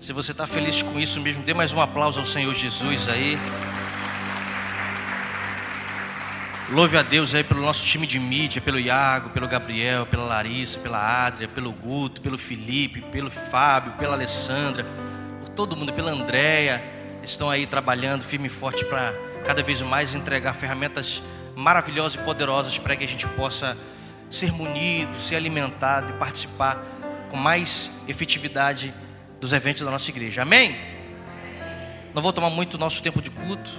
Se você está feliz com isso mesmo, dê mais um aplauso ao Senhor Jesus aí. Louve a Deus aí pelo nosso time de mídia, pelo Iago, pelo Gabriel, pela Larissa, pela Adria, pelo Guto, pelo Felipe, pelo Fábio, pela Alessandra, por todo mundo, pela Andréia. Estão aí trabalhando firme e forte para cada vez mais entregar ferramentas maravilhosas e poderosas para que a gente possa ser munido, ser alimentado e participar com mais efetividade dos eventos da nossa igreja. Amém? Não vou tomar muito nosso tempo de culto.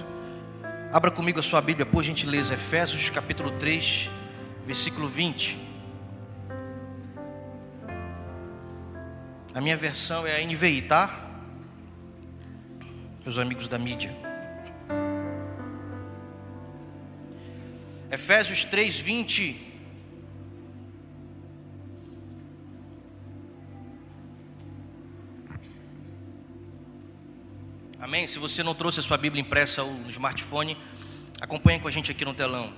Abra comigo a sua Bíblia, por gentileza, Efésios capítulo 3, versículo 20. A minha versão é a NVI, tá? Meus amigos da mídia. Efésios 3, 20. Amém? Se você não trouxe a sua Bíblia impressa no smartphone, acompanhe com a gente aqui no telão.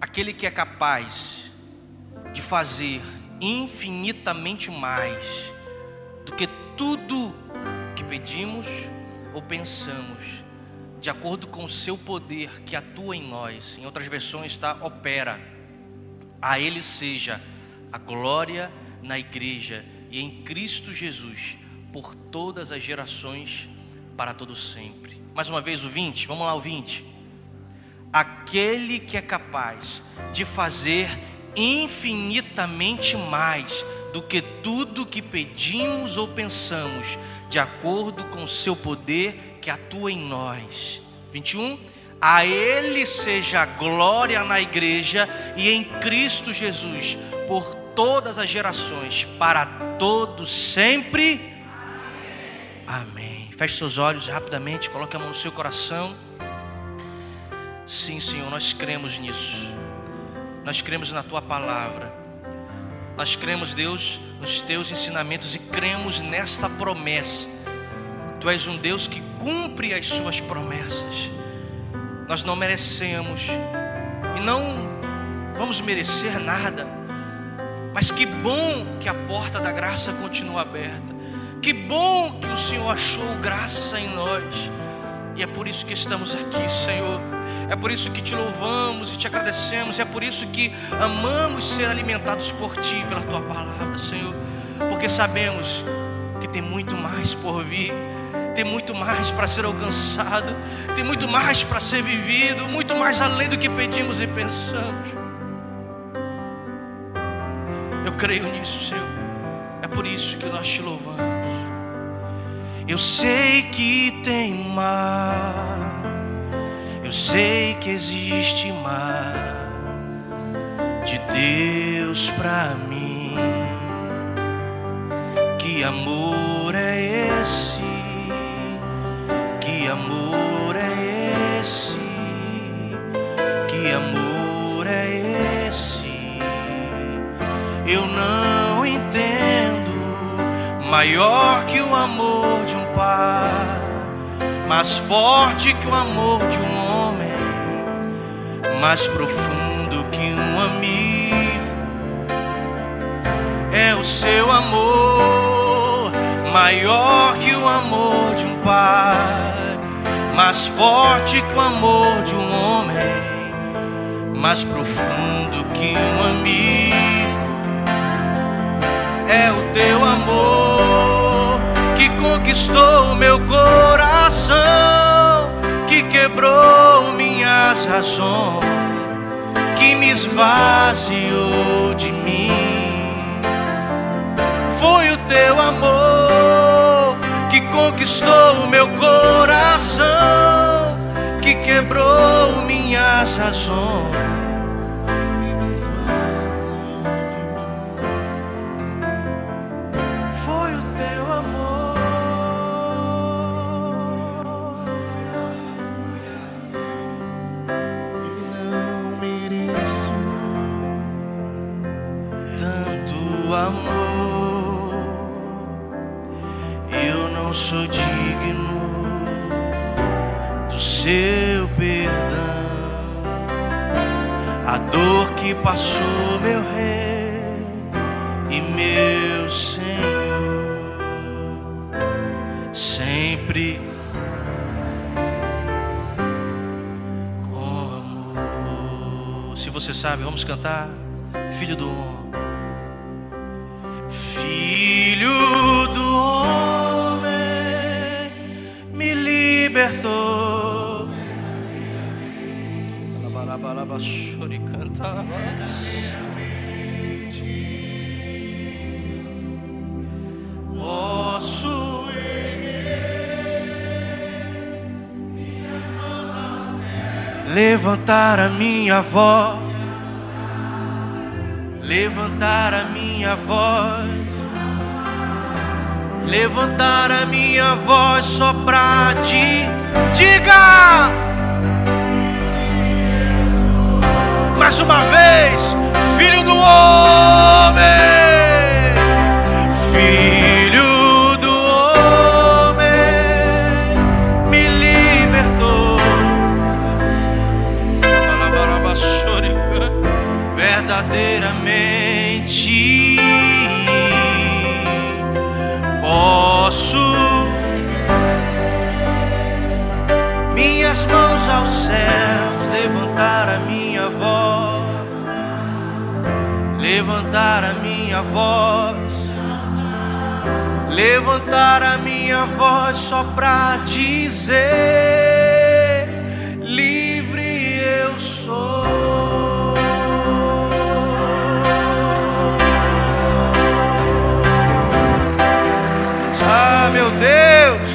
Aquele que é capaz de fazer infinitamente mais do que tudo que pedimos ou pensamos, de acordo com o seu poder que atua em nós. Em outras versões está opera. A ele seja a glória na igreja e em Cristo Jesus por todas as gerações, para todo sempre. Mais uma vez o 20, vamos lá o 20. Aquele que é capaz de fazer infinitamente mais do que tudo que pedimos ou pensamos, de acordo com o seu poder que atua em nós. 21. A Ele seja a glória na igreja e em Cristo Jesus, por todas as gerações, para todos sempre. Amém. Feche seus olhos rapidamente, coloque a mão no seu coração. Sim, Senhor, nós cremos nisso. Nós cremos na tua palavra. Nós cremos, Deus, nos teus ensinamentos e cremos nesta promessa. Tu és um Deus que cumpre as suas promessas. Nós não merecemos e não vamos merecer nada. Mas que bom que a porta da graça continua aberta. Que bom que o Senhor achou graça em nós. E é por isso que estamos aqui, Senhor. É por isso que te louvamos e te agradecemos. É por isso que amamos ser alimentados por Ti, pela Tua palavra, Senhor. Porque sabemos que tem muito mais por vir. Tem muito mais para ser alcançado. Tem muito mais para ser vivido. Muito mais além do que pedimos e pensamos. Eu creio nisso, Senhor. É por isso que nós te louvamos. Eu sei que tem mar, eu sei que existe mar de Deus pra mim. Que amor é esse? Que amor é esse? Que amor é esse? Eu não entendo maior que o amor de um pai, mais forte que o amor de um homem, mais profundo que um amigo. É o seu amor, maior que o amor de um pai, mais forte que o amor de um homem, mais profundo que um amigo. É o teu amor conquistou meu coração, que quebrou minhas razões, que me esvaziou de mim. Foi o teu amor que conquistou meu coração, que quebrou minhas razões. teu perdão, a dor que passou, meu rei e meu Senhor, sempre. Como, se você sabe, vamos cantar, Filho do Homem. Filho do Homem, me libertou. Cantava. Posso levantar a minha voz, levantar a minha voz, levantar a minha voz só pra te diga mais uma vez, filho do homem, filho do homem, me libertou. Verdadeiramente posso minhas mãos aos céus, levantar a minha voz, levantar a minha voz só pra dizer: livre eu sou. Ah, meu Deus!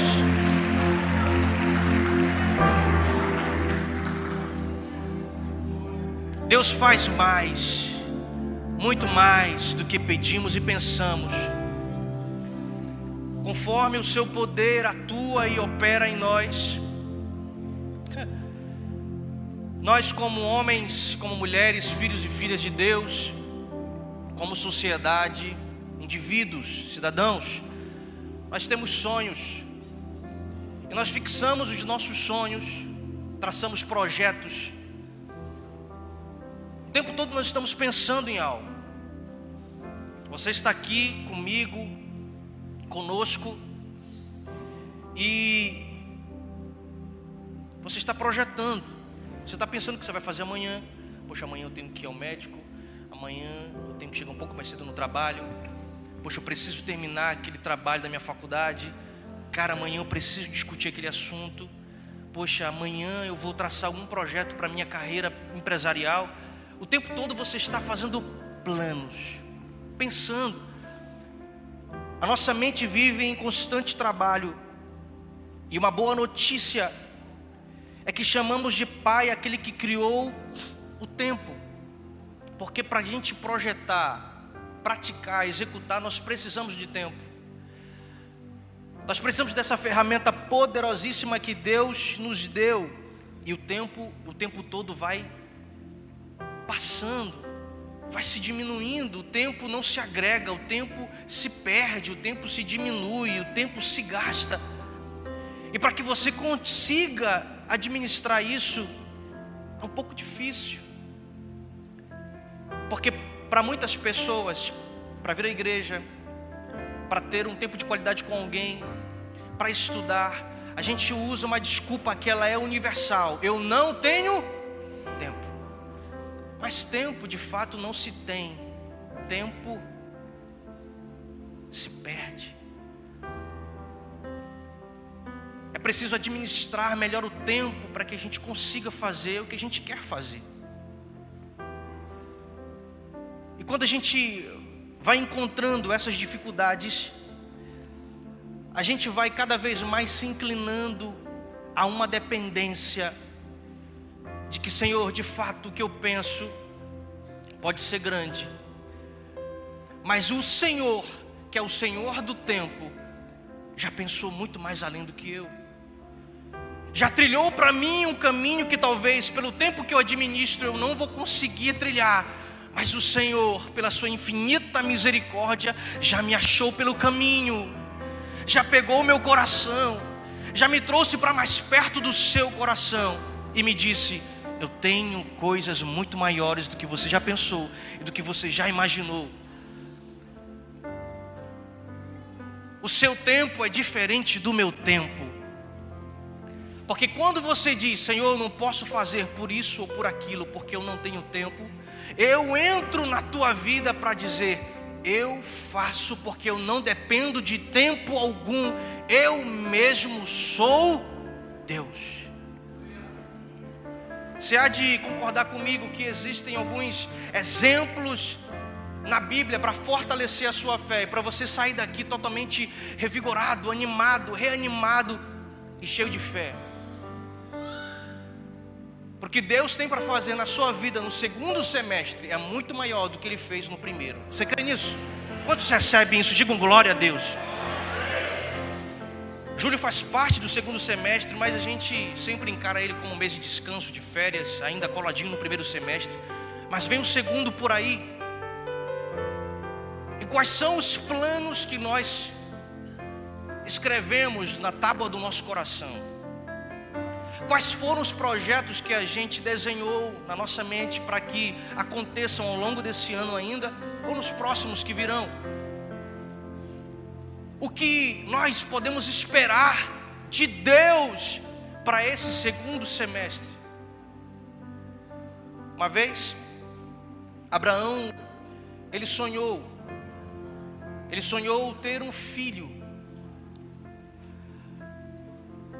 Deus faz mais, muito mais do que pedimos e pensamos. Conforme o seu poder atua e opera em nós. Nós, como homens, como mulheres, filhos e filhas de Deus, como sociedade, indivíduos, cidadãos, nós temos sonhos. E nós fixamos os nossos sonhos, traçamos projetos. O tempo todo nós estamos pensando em algo. Você está aqui comigo, conosco, e você está projetando. Você está pensando o que você vai fazer amanhã. Poxa, amanhã eu tenho que ir ao médico. Amanhã eu tenho que chegar um pouco mais cedo no trabalho. Poxa, eu preciso terminar aquele trabalho da minha faculdade. Cara, amanhã eu preciso discutir aquele assunto. Poxa, amanhã eu vou traçar algum projeto para minha carreira empresarial. O tempo todo você está fazendo planos, pensando. A nossa mente vive em constante trabalho. E uma boa notícia é que chamamos de Pai aquele que criou o tempo. Porque para a gente projetar, praticar, executar, nós precisamos de tempo. Nós precisamos dessa ferramenta poderosíssima que Deus nos deu. E o tempo, o tempo todo vai passando, vai se diminuindo, o tempo não se agrega, o tempo se perde, o tempo se diminui, o tempo se gasta. E para que você consiga administrar isso, é um pouco difícil. Porque para muitas pessoas, para vir à igreja, para ter um tempo de qualidade com alguém, para estudar, a gente usa uma desculpa que ela é universal. Eu não tenho. Mas tempo de fato não se tem. Tempo se perde. É preciso administrar melhor o tempo para que a gente consiga fazer o que a gente quer fazer. E quando a gente vai encontrando essas dificuldades, a gente vai cada vez mais se inclinando a uma dependência de que, Senhor, de fato o que eu penso pode ser grande, mas o Senhor, que é o Senhor do tempo, já pensou muito mais além do que eu, já trilhou para mim um caminho que talvez pelo tempo que eu administro eu não vou conseguir trilhar, mas o Senhor, pela Sua infinita misericórdia, já me achou pelo caminho, já pegou o meu coração, já me trouxe para mais perto do seu coração. E me disse: Eu tenho coisas muito maiores do que você já pensou e do que você já imaginou. O seu tempo é diferente do meu tempo. Porque quando você diz, Senhor, eu não posso fazer por isso ou por aquilo, porque eu não tenho tempo, eu entro na tua vida para dizer, eu faço porque eu não dependo de tempo algum, eu mesmo sou Deus. Você há de concordar comigo que existem alguns exemplos na Bíblia para fortalecer a sua fé e para você sair daqui totalmente revigorado, animado, reanimado e cheio de fé. Porque Deus tem para fazer na sua vida no segundo semestre é muito maior do que ele fez no primeiro. Você crê nisso? Quantos recebem isso? Digam glória a Deus. Julho faz parte do segundo semestre, mas a gente sempre encara ele como um mês de descanso, de férias, ainda coladinho no primeiro semestre. Mas vem o segundo por aí. E quais são os planos que nós escrevemos na tábua do nosso coração? Quais foram os projetos que a gente desenhou na nossa mente para que aconteçam ao longo desse ano ainda ou nos próximos que virão? O que nós podemos esperar de Deus para esse segundo semestre? Uma vez, Abraão, ele sonhou, ele sonhou ter um filho,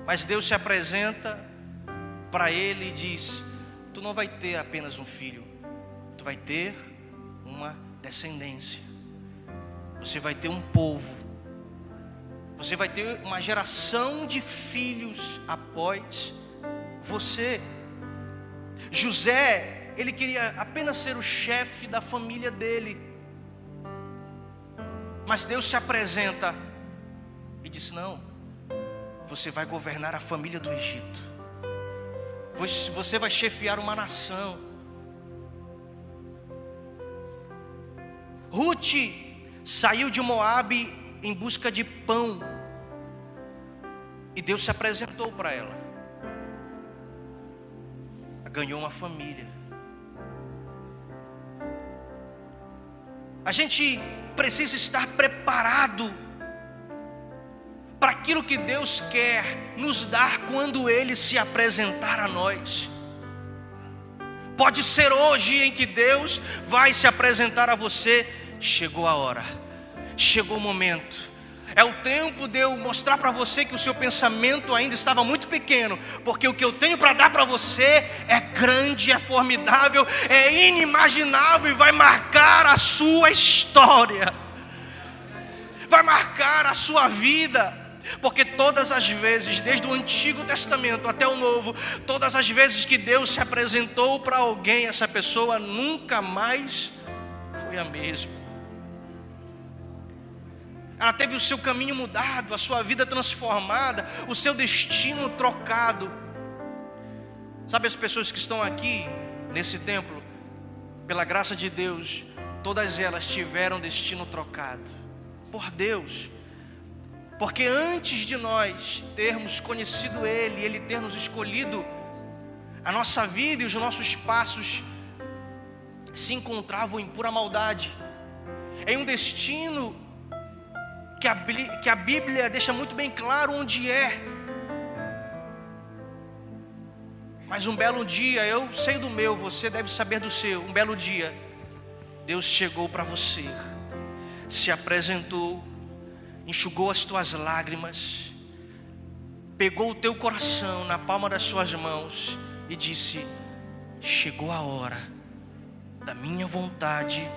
mas Deus se apresenta para ele e diz: Tu não vai ter apenas um filho, tu vai ter uma descendência, você vai ter um povo, você vai ter uma geração de filhos após você. José, ele queria apenas ser o chefe da família dele, mas Deus se apresenta e disse: Não, você vai governar a família do Egito você vai chefiar uma nação. Ruth saiu de Moabe em busca de pão. E Deus se apresentou para ela. Ganhou uma família. A gente precisa estar preparado para aquilo que Deus quer nos dar quando Ele se apresentar a nós. Pode ser hoje em que Deus vai se apresentar a você. Chegou a hora, chegou o momento. É o tempo de eu mostrar para você que o seu pensamento ainda estava muito pequeno, porque o que eu tenho para dar para você é grande, é formidável, é inimaginável e vai marcar a sua história, vai marcar a sua vida. Porque todas as vezes, desde o Antigo Testamento até o Novo, todas as vezes que Deus se apresentou para alguém, essa pessoa nunca mais foi a mesma. Ela teve o seu caminho mudado, a sua vida transformada, o seu destino trocado. Sabe as pessoas que estão aqui nesse templo, pela graça de Deus, todas elas tiveram destino trocado por Deus. Porque antes de nós termos conhecido Ele, Ele ter nos escolhido, a nossa vida e os nossos passos se encontravam em pura maldade, em um destino que a, que a Bíblia deixa muito bem claro onde é. Mas um belo dia, eu sei do meu, você deve saber do seu. Um belo dia, Deus chegou para você, se apresentou enxugou as tuas lágrimas, pegou o teu coração na palma das suas mãos e disse: Chegou a hora da minha vontade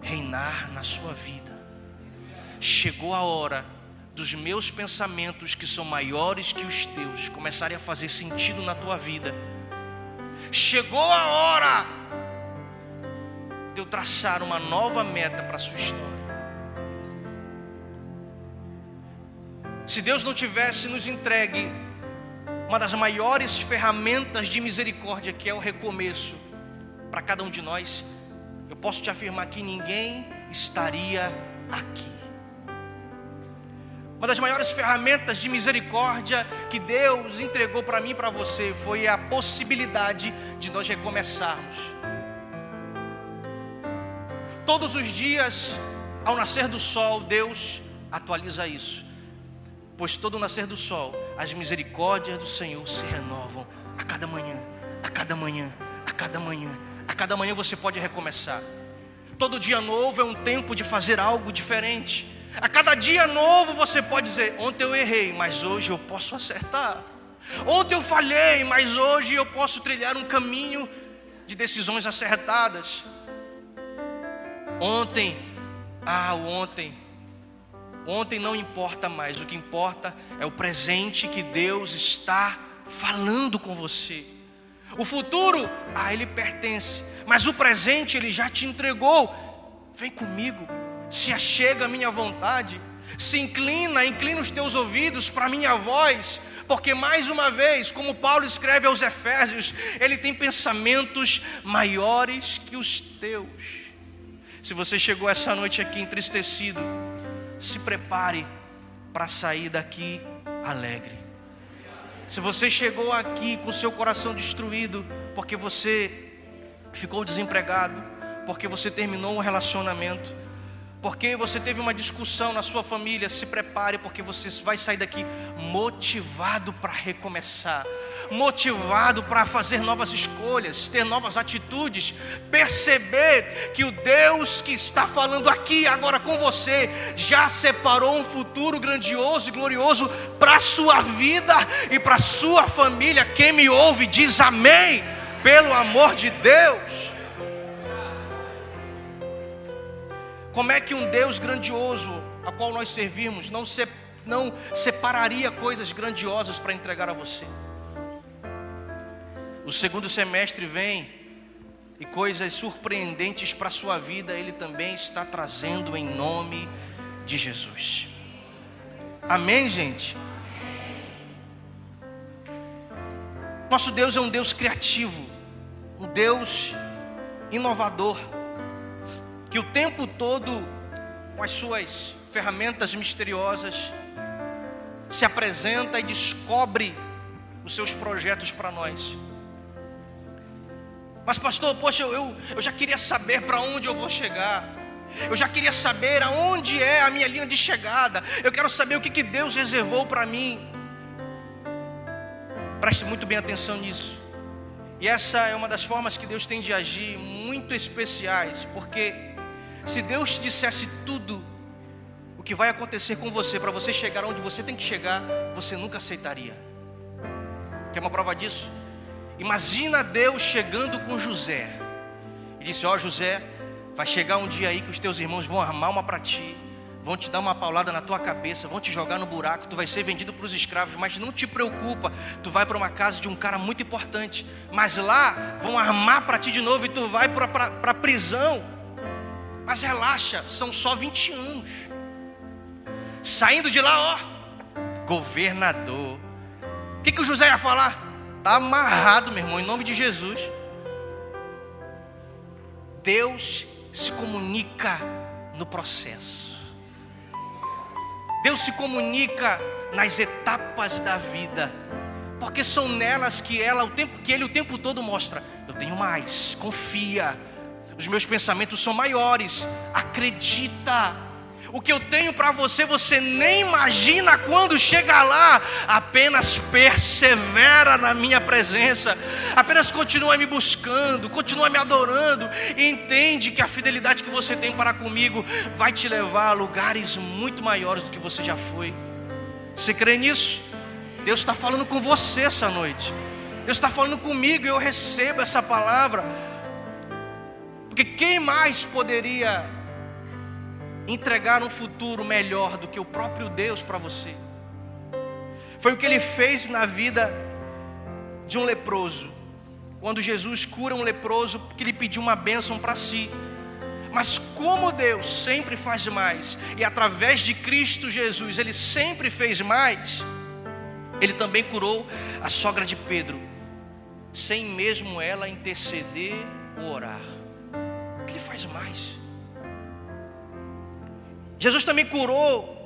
reinar na sua vida. Chegou a hora dos meus pensamentos, que são maiores que os teus, começarem a fazer sentido na tua vida. Chegou a hora de eu traçar uma nova meta para a sua história. Se Deus não tivesse nos entregue uma das maiores ferramentas de misericórdia, que é o recomeço, para cada um de nós, eu posso te afirmar que ninguém estaria aqui. Uma das maiores ferramentas de misericórdia que Deus entregou para mim e para você foi a possibilidade de nós recomeçarmos. Todos os dias, ao nascer do sol, Deus atualiza isso. pois todo nascer do sol, as misericórdias do Senhor se renovam a cada manhã, a cada manhã, a cada manhã. A cada manhã você pode recomeçar. Todo dia novo é um tempo de fazer algo diferente. A cada dia novo você pode dizer: ontem eu errei, mas hoje eu posso acertar. Ontem eu falhei, mas hoje eu posso trilhar um caminho de decisões acertadas. Ontem, ah, ontem, ontem não importa mais, o que importa é o presente que Deus está falando com você. O futuro, ah, ele pertence, mas o presente ele já te entregou. Vem comigo, se achega a minha vontade, se inclina, inclina os teus ouvidos para a minha voz, porque mais uma vez, como Paulo escreve aos Efésios, ele tem pensamentos maiores que os teus. Se você chegou essa noite aqui entristecido, se prepare para sair daqui alegre. Se você chegou aqui com seu coração destruído, porque você ficou desempregado, porque você terminou um relacionamento, porque você teve uma discussão na sua família, se prepare, porque você vai sair daqui motivado para recomeçar, motivado para fazer novas escolhas, ter novas atitudes, perceber que o Deus que está falando aqui agora com você já separou um futuro grandioso e glorioso para a sua vida e para a sua família. Quem me ouve diz amém, pelo amor de Deus. Como é que um Deus grandioso, a qual nós servimos, não, se, não separaria coisas grandiosas para entregar a você? O segundo semestre vem e coisas surpreendentes para a sua vida Ele também está trazendo em nome de Jesus. Amém, gente? Nosso Deus é um Deus criativo, um Deus inovador que o tempo todo, com as suas ferramentas misteriosas, se apresenta e descobre os seus projetos para nós. Mas, pastor, poxa, eu, eu já queria saber para onde eu vou chegar. Eu já queria saber aonde é a minha linha de chegada. Eu quero saber o que, que Deus reservou para mim. Preste muito bem atenção nisso. E essa é uma das formas que Deus tem de agir muito especiais, porque se Deus te dissesse tudo o que vai acontecer com você para você chegar onde você tem que chegar, você nunca aceitaria. Quer uma prova disso? Imagina Deus chegando com José e disse: Ó oh, José, vai chegar um dia aí que os teus irmãos vão armar uma para ti, vão te dar uma paulada na tua cabeça, vão te jogar no buraco, tu vai ser vendido para os escravos, mas não te preocupa, tu vai para uma casa de um cara muito importante, mas lá vão armar para ti de novo e tu vai para a prisão. Mas relaxa, são só 20 anos. Saindo de lá, ó, governador. O que, que o José ia falar? Está amarrado, meu irmão, em nome de Jesus. Deus se comunica no processo. Deus se comunica nas etapas da vida, porque são nelas que ela o tempo que ele o tempo todo mostra, eu tenho mais, confia os meus pensamentos são maiores. Acredita. O que eu tenho para você, você nem imagina quando chegar lá. Apenas persevera na minha presença. Apenas continua me buscando, continua me adorando. E entende que a fidelidade que você tem para comigo vai te levar a lugares muito maiores do que você já foi. Você crê nisso? Deus está falando com você essa noite. Deus está falando comigo e eu recebo essa palavra porque quem mais poderia entregar um futuro melhor do que o próprio Deus para você? Foi o que ele fez na vida de um leproso. Quando Jesus cura um leproso, porque ele pediu uma bênção para si. Mas como Deus sempre faz mais, e através de Cristo Jesus ele sempre fez mais, ele também curou a sogra de Pedro, sem mesmo ela interceder ou orar. Faz mais. Jesus também curou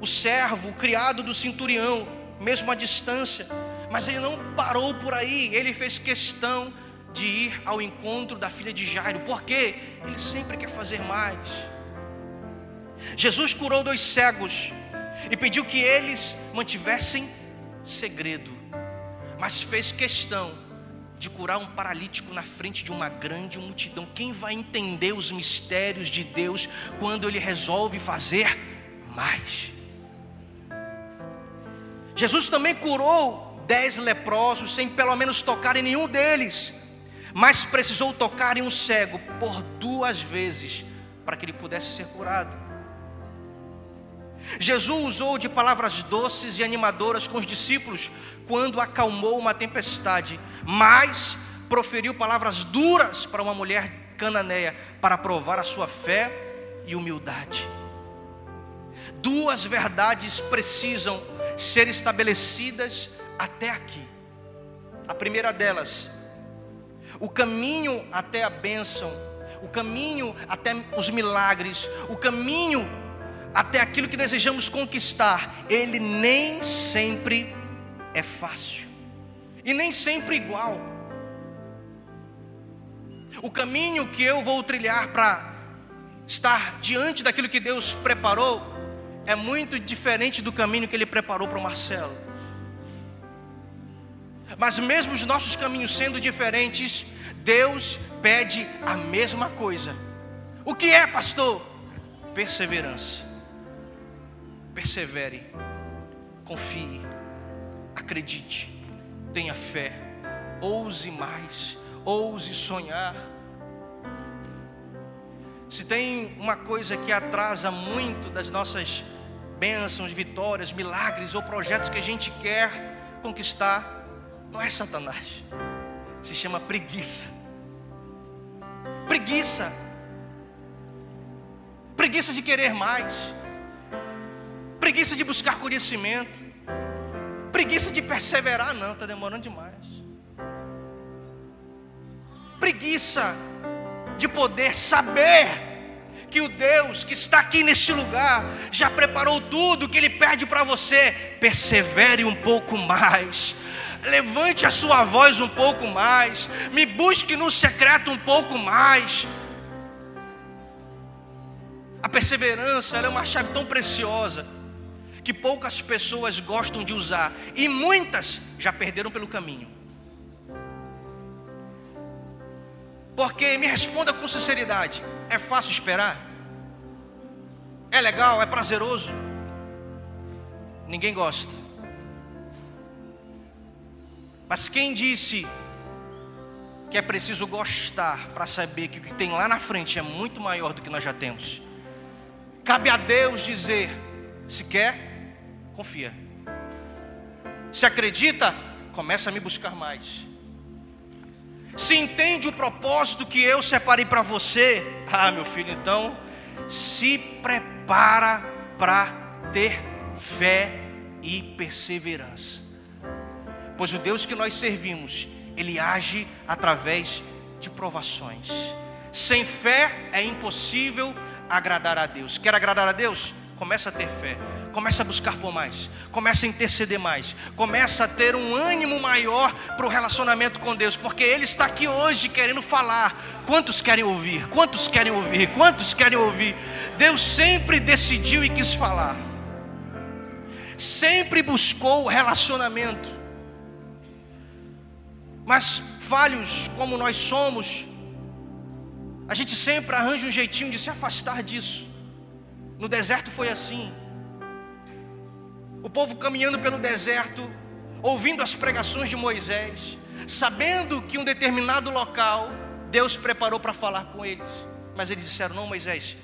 o servo, o criado do centurião, mesmo à distância, mas ele não parou por aí, ele fez questão de ir ao encontro da filha de Jairo, porque ele sempre quer fazer mais. Jesus curou dois cegos, e pediu que eles mantivessem segredo, mas fez questão de curar um paralítico na frente de uma grande multidão. Quem vai entender os mistérios de Deus quando Ele resolve fazer mais? Jesus também curou dez leprosos sem pelo menos tocar em nenhum deles, mas precisou tocar em um cego por duas vezes para que ele pudesse ser curado. Jesus usou de palavras doces e animadoras com os discípulos quando acalmou uma tempestade, mas proferiu palavras duras para uma mulher cananeia para provar a sua fé e humildade. Duas verdades precisam ser estabelecidas até aqui. A primeira delas, o caminho até a bênção, o caminho até os milagres, o caminho até aquilo que desejamos conquistar, ele nem sempre é fácil e nem sempre igual. O caminho que eu vou trilhar para estar diante daquilo que Deus preparou é muito diferente do caminho que Ele preparou para o Marcelo. Mas mesmo os nossos caminhos sendo diferentes, Deus pede a mesma coisa. O que é, pastor? Perseverança persevere, confie, acredite, tenha fé, ouse mais, ouse sonhar. Se tem uma coisa que atrasa muito das nossas bênçãos, vitórias, milagres ou projetos que a gente quer conquistar, não é Satanás, se chama preguiça. Preguiça. Preguiça de querer mais preguiça de buscar conhecimento, preguiça de perseverar, não, está demorando demais. Preguiça de poder saber que o Deus que está aqui neste lugar já preparou tudo que Ele pede para você. Persevere um pouco mais, levante a sua voz um pouco mais, me busque no secreto um pouco mais. A perseverança é uma chave tão preciosa que poucas pessoas gostam de usar e muitas já perderam pelo caminho. Porque me responda com sinceridade: é fácil esperar? É legal? É prazeroso? Ninguém gosta. Mas quem disse que é preciso gostar para saber que o que tem lá na frente é muito maior do que nós já temos? Cabe a Deus dizer: se quer, confia. Se acredita, começa a me buscar mais. Se entende o propósito que eu separei para você, ah, meu filho, então se prepara para ter fé e perseverança. Pois o Deus que nós servimos, ele age através de provações. Sem fé é impossível agradar a Deus. Quer agradar a Deus? Começa a ter fé começa a buscar por mais, começa a interceder mais, começa a ter um ânimo maior para o relacionamento com Deus, porque Ele está aqui hoje querendo falar. Quantos querem ouvir? Quantos querem ouvir? Quantos querem ouvir? Deus sempre decidiu e quis falar, sempre buscou relacionamento, mas falhos como nós somos, a gente sempre arranja um jeitinho de se afastar disso. No deserto foi assim. O povo caminhando pelo deserto, ouvindo as pregações de Moisés, sabendo que um determinado local Deus preparou para falar com eles. Mas eles disseram: Não, Moisés,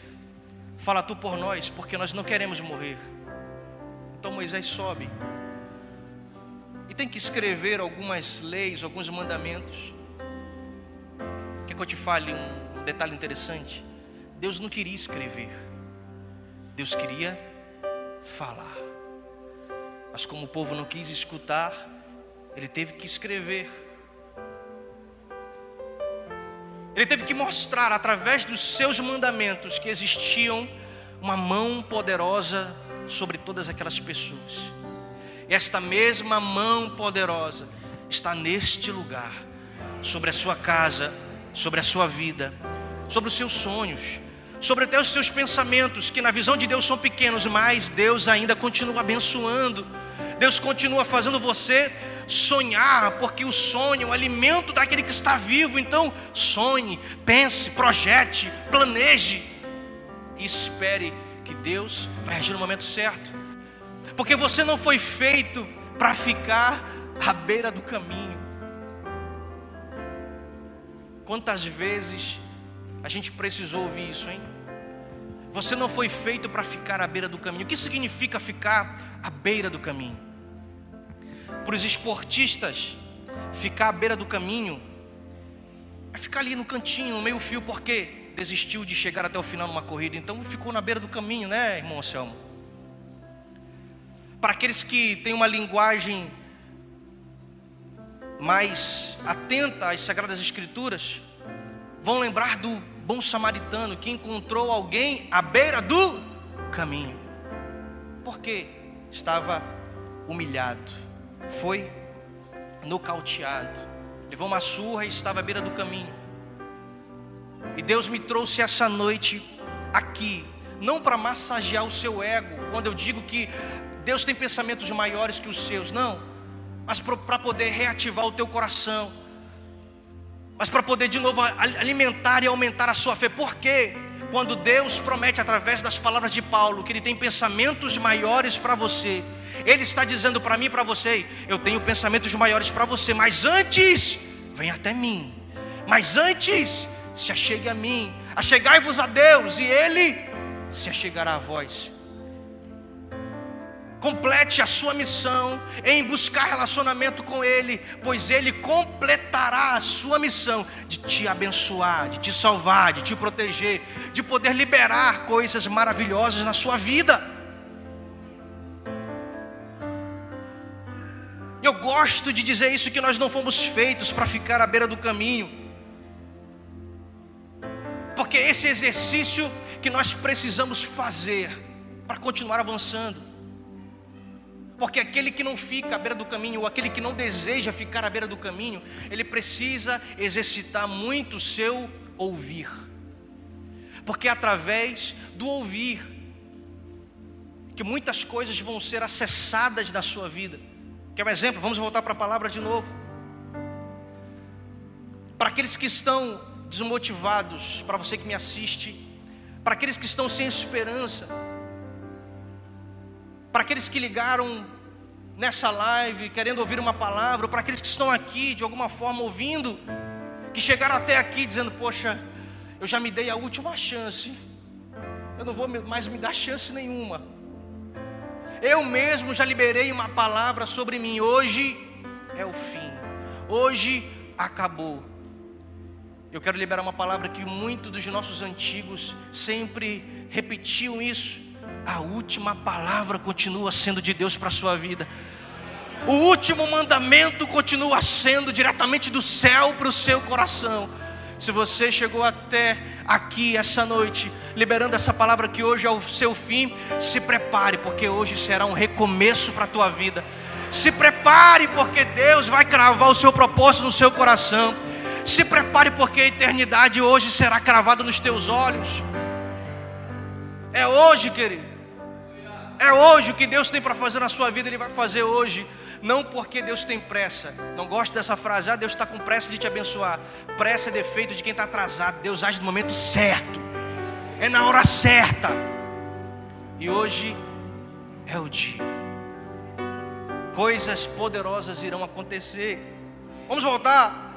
fala tu por nós, porque nós não queremos morrer. Então Moisés sobe e tem que escrever algumas leis, alguns mandamentos. Quer que eu te fale um detalhe interessante? Deus não queria escrever, Deus queria falar. Mas como o povo não quis escutar, ele teve que escrever. Ele teve que mostrar através dos seus mandamentos que existiam uma mão poderosa sobre todas aquelas pessoas. E esta mesma mão poderosa está neste lugar, sobre a sua casa, sobre a sua vida, sobre os seus sonhos, sobre até os seus pensamentos, que na visão de Deus são pequenos, mas Deus ainda continua abençoando. Deus continua fazendo você sonhar, porque o sonho é o alimento daquele que está vivo. Então, sonhe, pense, projete, planeje e espere que Deus vai agir no momento certo. Porque você não foi feito para ficar à beira do caminho. Quantas vezes a gente precisou ouvir isso, hein? Você não foi feito para ficar à beira do caminho. O que significa ficar à beira do caminho? Para os esportistas, ficar à beira do caminho é ficar ali no cantinho, no meio fio, porque desistiu de chegar até o final numa corrida, então ficou na beira do caminho, né, irmão Anselmo? Para aqueles que têm uma linguagem mais atenta às Sagradas Escrituras, vão lembrar do bom samaritano que encontrou alguém à beira do caminho, porque estava humilhado, foi nocauteado, levou uma surra e estava à beira do caminho. E Deus me trouxe essa noite aqui, não para massagear o seu ego, quando eu digo que Deus tem pensamentos maiores que os seus, não, mas para poder reativar o teu coração mas para poder de novo alimentar e aumentar a sua fé. Por quê? Quando Deus promete através das palavras de Paulo que Ele tem pensamentos maiores para você, Ele está dizendo para mim e para você: eu tenho pensamentos maiores para você, mas antes, vem até mim. Mas antes, se achegue a mim. Achegai-vos a Deus e Ele se achegará a vós. Complete a sua missão em buscar relacionamento com Ele, pois Ele completará a sua missão de te abençoar, de te salvar, de te proteger, de poder liberar coisas maravilhosas na sua vida. Eu gosto de dizer isso que nós não fomos feitos para ficar à beira do caminho. Porque esse exercício que nós precisamos fazer para continuar avançando. Porque aquele que não fica à beira do caminho, ou aquele que não deseja ficar à beira do caminho, ele precisa exercitar muito o seu ouvir. Porque é através do ouvir que muitas coisas vão ser acessadas na sua vida. Quer um exemplo? Vamos voltar para a palavra de novo. Para aqueles que estão desmotivados, para você que me assiste, para aqueles que estão sem esperança, para aqueles que ligaram nessa live querendo ouvir uma palavra, para aqueles que estão aqui de alguma forma ouvindo, que chegaram até aqui dizendo: Poxa, eu já me dei a última chance, eu não vou mais me dar chance nenhuma. Eu mesmo já liberei uma palavra sobre mim, hoje é o fim, hoje acabou. Eu quero liberar uma palavra que muitos dos nossos antigos sempre repetiam isso a última palavra continua sendo de Deus para a sua vida. O último mandamento continua sendo diretamente do céu para o seu coração. Se você chegou até aqui essa noite, liberando essa palavra que hoje é o seu fim, se prepare, porque hoje será um recomeço para a tua vida. Se prepare, porque Deus vai cravar o seu propósito no seu coração. Se prepare, porque a eternidade hoje será cravada nos teus olhos. É hoje, querido. É hoje o que Deus tem para fazer na sua vida, Ele vai fazer hoje. Não porque Deus tem pressa. Não gosto dessa frase, ah, Deus está com pressa de te abençoar. Pressa é defeito de quem está atrasado. Deus age no momento certo. É na hora certa. E hoje é o dia. Coisas poderosas irão acontecer. Vamos voltar.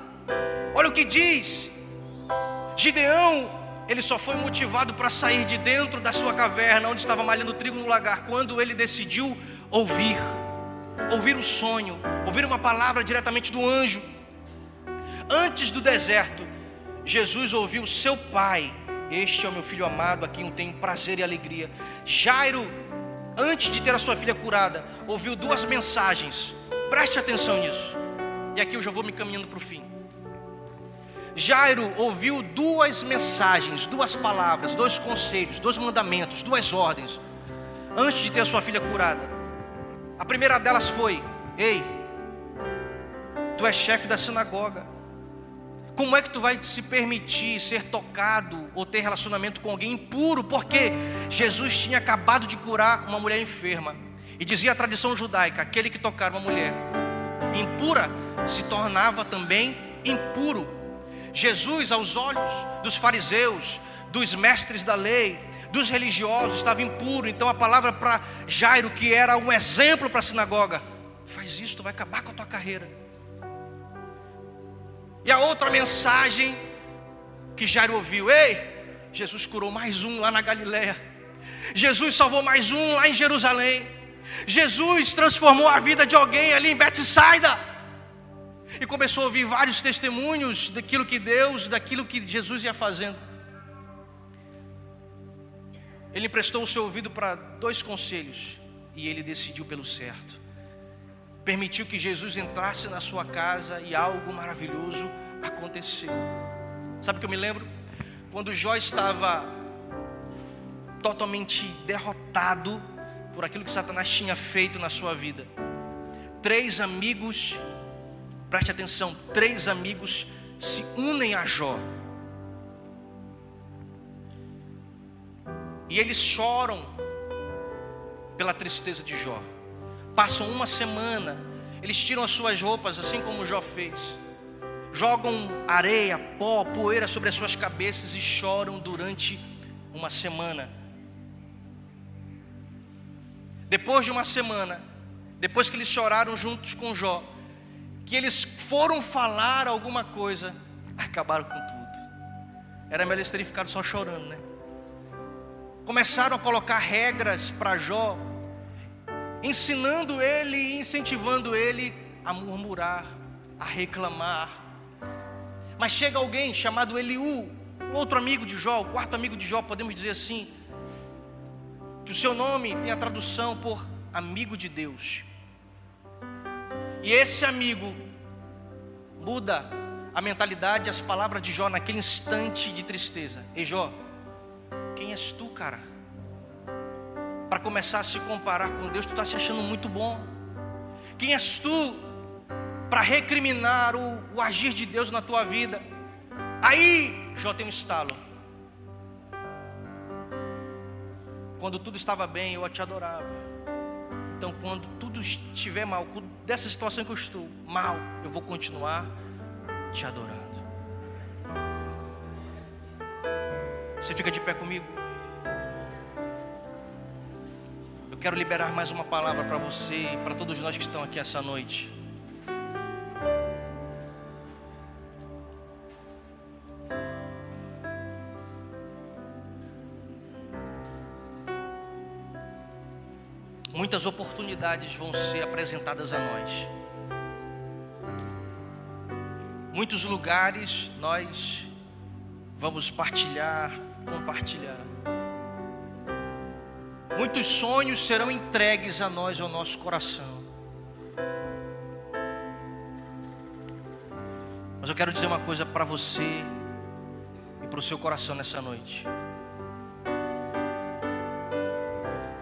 Olha o que diz. Gideão ele só foi motivado para sair de dentro da sua caverna, onde estava malhando trigo no lagar, quando ele decidiu ouvir, ouvir o sonho, ouvir uma palavra diretamente do anjo. Antes do deserto, Jesus ouviu seu pai: Este é o meu filho amado, a quem eu tenho prazer e alegria. Jairo, antes de ter a sua filha curada, ouviu duas mensagens. Preste atenção nisso. E aqui eu já vou me caminhando para o fim. Jairo ouviu duas mensagens, duas palavras, dois conselhos, dois mandamentos, duas ordens, antes de ter a sua filha curada. A primeira delas foi: Ei, tu és chefe da sinagoga, Como é que tu vai se permitir ser tocado ou ter relacionamento com alguém impuro? Porque Jesus tinha acabado de curar uma mulher enferma. E dizia a tradição judaica: aquele que tocar uma mulher impura se tornava também impuro. Jesus, aos olhos dos fariseus, dos mestres da lei, dos religiosos, estava impuro. Então a palavra para Jairo, que era um exemplo para a sinagoga, faz isso, tu vai acabar com a tua carreira. E a outra mensagem que Jairo ouviu: Ei, Jesus curou mais um lá na Galileia. Jesus salvou mais um lá em Jerusalém. Jesus transformou a vida de alguém ali em Betsaida. E começou a ouvir vários testemunhos daquilo que Deus, daquilo que Jesus ia fazendo. Ele emprestou o seu ouvido para dois conselhos e ele decidiu pelo certo. Permitiu que Jesus entrasse na sua casa e algo maravilhoso aconteceu. Sabe o que eu me lembro? Quando Jó estava totalmente derrotado por aquilo que Satanás tinha feito na sua vida. Três amigos, preste atenção, três amigos se unem a Jó E eles choram pela tristeza de Jó. Passam uma semana, eles tiram as suas roupas, assim como Jó fez. Jogam areia, pó, poeira sobre as suas cabeças e choram durante uma semana. Depois de uma semana, depois que eles choraram juntos com Jó, que eles foram falar alguma coisa, acabaram com tudo. Era melhor eles terem ficado só chorando, né? Começaram a colocar regras para Jó, ensinando ele e incentivando ele a murmurar, a reclamar. Mas chega alguém chamado Eliú, outro amigo de Jó, o quarto amigo de Jó, podemos dizer assim, que o seu nome tem a tradução por amigo de Deus. E esse amigo muda a mentalidade, as palavras de Jó naquele instante de tristeza. E Jó, quem és tu, cara? Para começar a se comparar com Deus, tu está se achando muito bom. Quem és tu para recriminar o, o agir de Deus na tua vida? Aí, Jó tem um estalo. Quando tudo estava bem, eu te adorava. Então, quando tudo estiver mal, dessa situação que eu estou mal, eu vou continuar te adorando. Você fica de pé comigo? Eu quero liberar mais uma palavra para você e para todos nós que estão aqui essa noite. Muitas oportunidades vão ser apresentadas a nós. Muitos lugares nós vamos partilhar compartilhar. Muitos sonhos serão entregues a nós, ao nosso coração. Mas eu quero dizer uma coisa para você e para o seu coração nessa noite.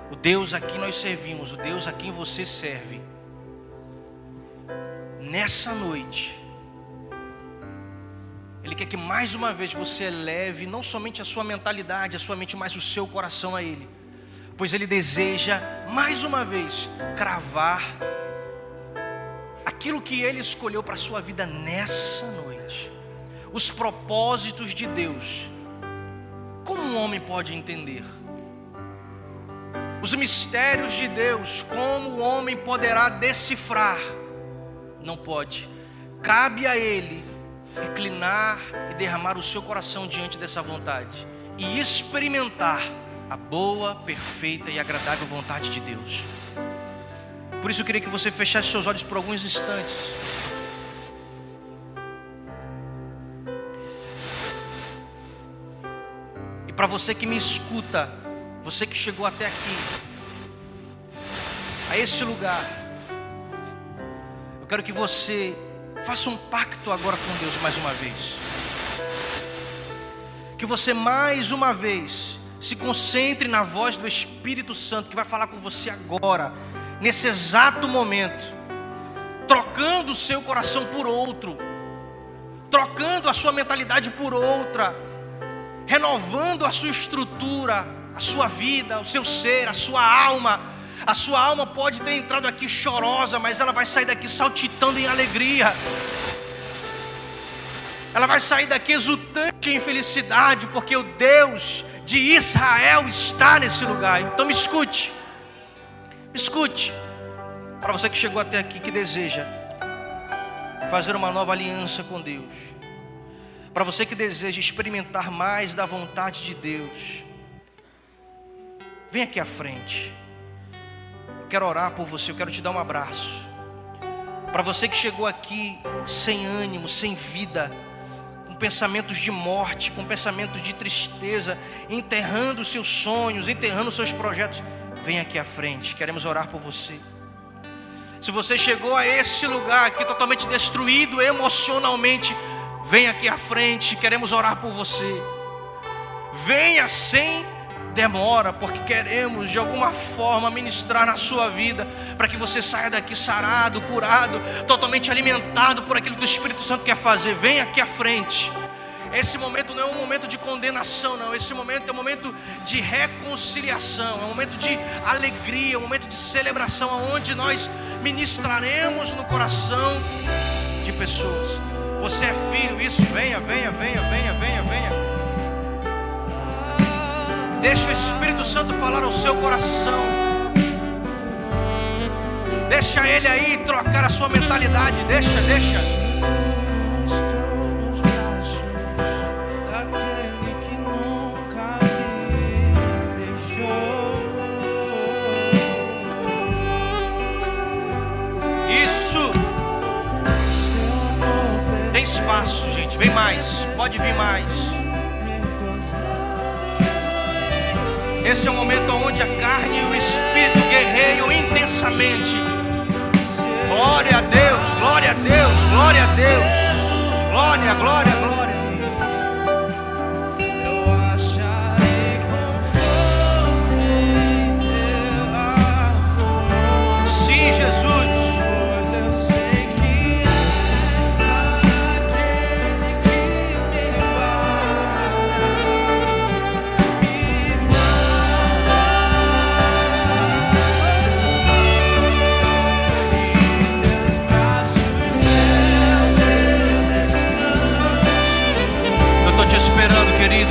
O Deus a quem nós servimos, o Deus a quem você serve, nessa noite, ele quer que mais uma vez você eleve não somente a sua mentalidade, a sua mente, mas o seu coração a Ele, pois Ele deseja mais uma vez cravar aquilo que Ele escolheu para a sua vida nessa noite, os propósitos de Deus. Como um homem pode entender? Os mistérios de Deus, como o homem poderá decifrar? Não pode. Cabe a Ele reclinar e derramar o seu coração diante dessa vontade e experimentar a boa, perfeita e agradável vontade de Deus. Por isso eu queria que você fechasse seus olhos por alguns instantes. E para você que me escuta, você que chegou até aqui, a esse lugar, eu quero que você Faça um pacto agora com Deus mais uma vez. Que você mais uma vez se concentre na voz do Espírito Santo que vai falar com você agora, nesse exato momento, trocando o seu coração por outro, trocando a sua mentalidade por outra, renovando a sua estrutura, a sua vida, o seu ser, a sua alma. A sua alma pode ter entrado aqui chorosa, mas ela vai sair daqui saltitando em alegria. Ela vai sair daqui exultante em felicidade, porque o Deus de Israel está nesse lugar. Então me escute, me escute. Para você que chegou até aqui, que deseja fazer uma nova aliança com Deus. Para você que deseja experimentar mais da vontade de Deus. Vem aqui à frente. Eu quero orar por você, eu quero te dar um abraço. Para você que chegou aqui sem ânimo, sem vida, pensamentos de morte, com pensamentos de tristeza, enterrando seus sonhos, enterrando seus projetos, vem aqui à frente, queremos orar por você. Se você chegou a esse lugar aqui totalmente destruído emocionalmente, vem aqui à frente, queremos orar por você. Venha sem demora, porque queremos de alguma forma ministrar na sua vida, para que você saia daqui sarado, curado, totalmente alimentado por aquilo que o Espírito Santo quer fazer. Vem aqui à frente. Esse momento não é um momento de condenação, não. Esse momento é um momento de reconciliação, é um momento de alegria, é um momento de celebração, onde nós ministraremos no coração de pessoas. Você é filho, isso, venha, venha, venha, venha, venha, venha. Deixa o Espírito Santo falar ao seu coração. Deixa ele aí trocar a sua mentalidade. Deixa, deixa. Isso. Tem espaço, gente. Vem mais. Pode vir mais. Esse é o momento onde a carne e o espírito guerreiam intensamente. Glória a Deus, glória a Deus, glória a Deus. Glória, glória, glória.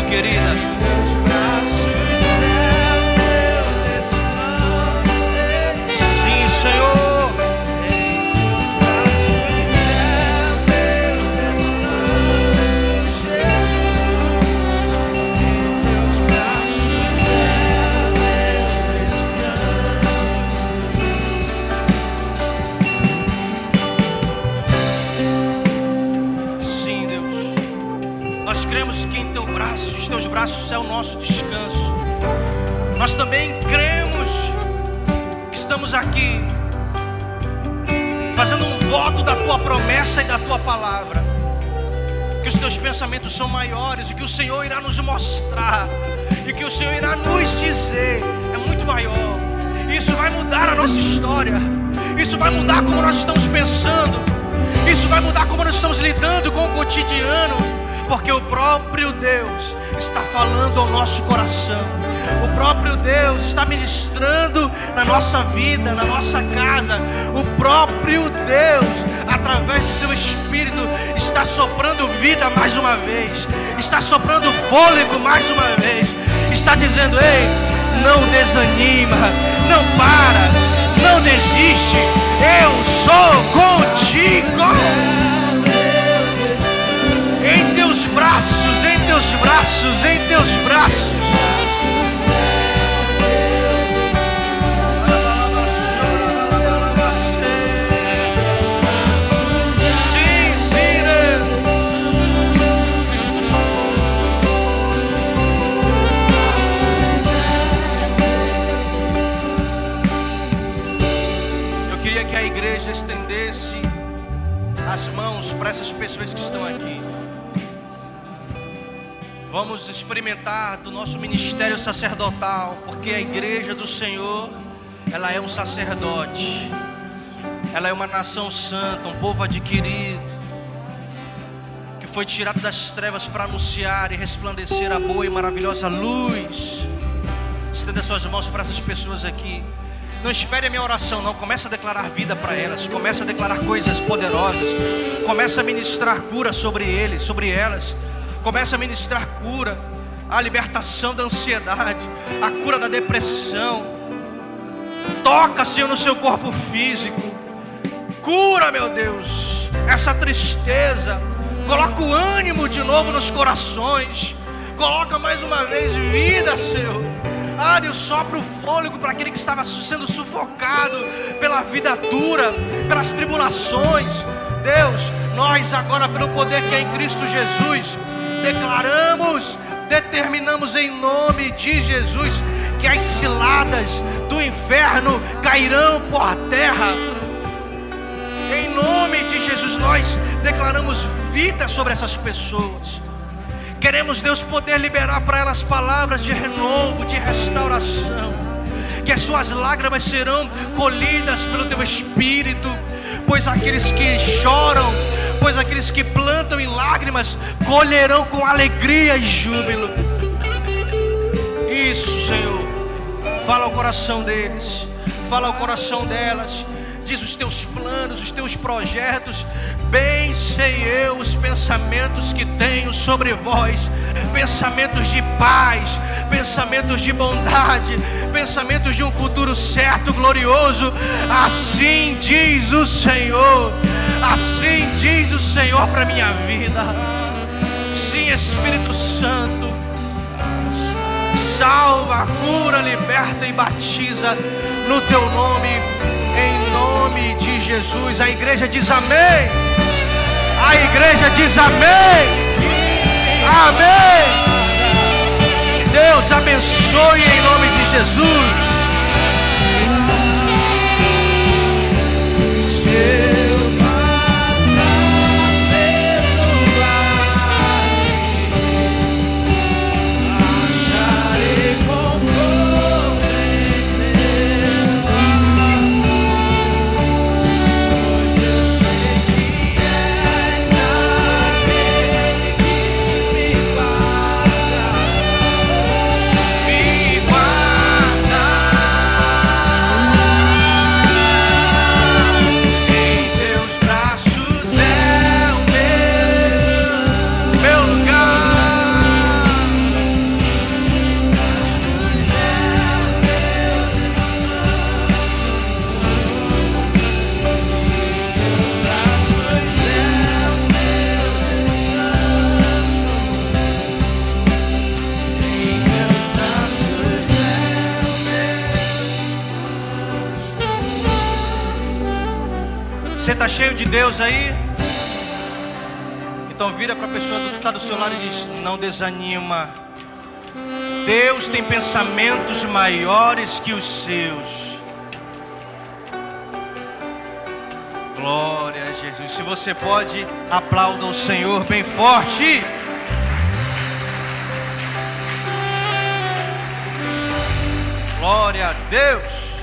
Querida. Braços é o nosso descanso. Nós também cremos que estamos aqui fazendo um voto da tua promessa e da tua palavra. Que os teus pensamentos são maiores e que o Senhor irá nos mostrar e que o Senhor irá nos dizer é muito maior. Isso vai mudar a nossa história. Isso vai mudar como nós estamos pensando. Isso vai mudar como nós estamos lidando com o cotidiano porque o próprio Deus está falando ao nosso coração. O próprio Deus está ministrando na nossa vida, na nossa casa. O próprio Deus, através de seu Espírito, está soprando vida mais uma vez, está soprando fôlego mais uma vez, está dizendo: ei, não desanima, não para, não desiste, eu sou contigo braços, em teus braços, em teus braços. Sim, sim, né? Eu queria que a igreja estendesse as mãos para essas pessoas que estão aqui. Vamos experimentar do nosso ministério sacerdotal, porque a igreja do Senhor, ela é um sacerdote. Ela é uma nação santa, um povo adquirido, que foi tirado das trevas para anunciar e resplandecer a boa e maravilhosa luz. Estenda suas mãos para essas pessoas aqui. Não espere a minha oração, não. Começa a declarar vida para elas. Começa a declarar coisas poderosas. Começa a ministrar cura sobre eles, sobre elas. Começa a ministrar cura, a libertação da ansiedade, a cura da depressão. Toca, Senhor, no seu corpo físico. Cura, meu Deus, essa tristeza. Coloca o ânimo de novo nos corações. Coloca mais uma vez vida, Senhor. Ah, Deus, sopra o fôlego para aquele que estava sendo sufocado pela vida dura, pelas tribulações. Deus, nós agora, pelo poder que é em Cristo Jesus, declaramos, determinamos em nome de Jesus que as ciladas do inferno cairão por terra. Em nome de Jesus, nós declaramos vida sobre essas pessoas. Queremos, Deus, poder liberar para elas palavras de renovo, de restauração. Que as suas lágrimas serão colhidas pelo teu espírito, pois aqueles que choram, pois aqueles que plantam em lágrimas colherão com alegria e júbilo. Isso, Senhor. Fala ao coração deles, fala ao coração delas diz os teus planos, os teus projetos. Bem sei eu os pensamentos que tenho sobre vós, pensamentos de paz, pensamentos de bondade, pensamentos de um futuro certo, glorioso. Assim diz o Senhor. Assim diz o Senhor para minha vida. Sim, Espírito Santo. Salva, cura, liberta e batiza no teu nome em nome de Jesus. A igreja diz amém. A igreja diz amém. Amém. Deus abençoe em nome de Jesus. Aí? Então vira para a pessoa que está do seu lado e diz: Não desanima. Deus tem pensamentos maiores que os seus. Glória a Jesus. Se você pode, aplauda o Senhor bem forte. Glória a Deus.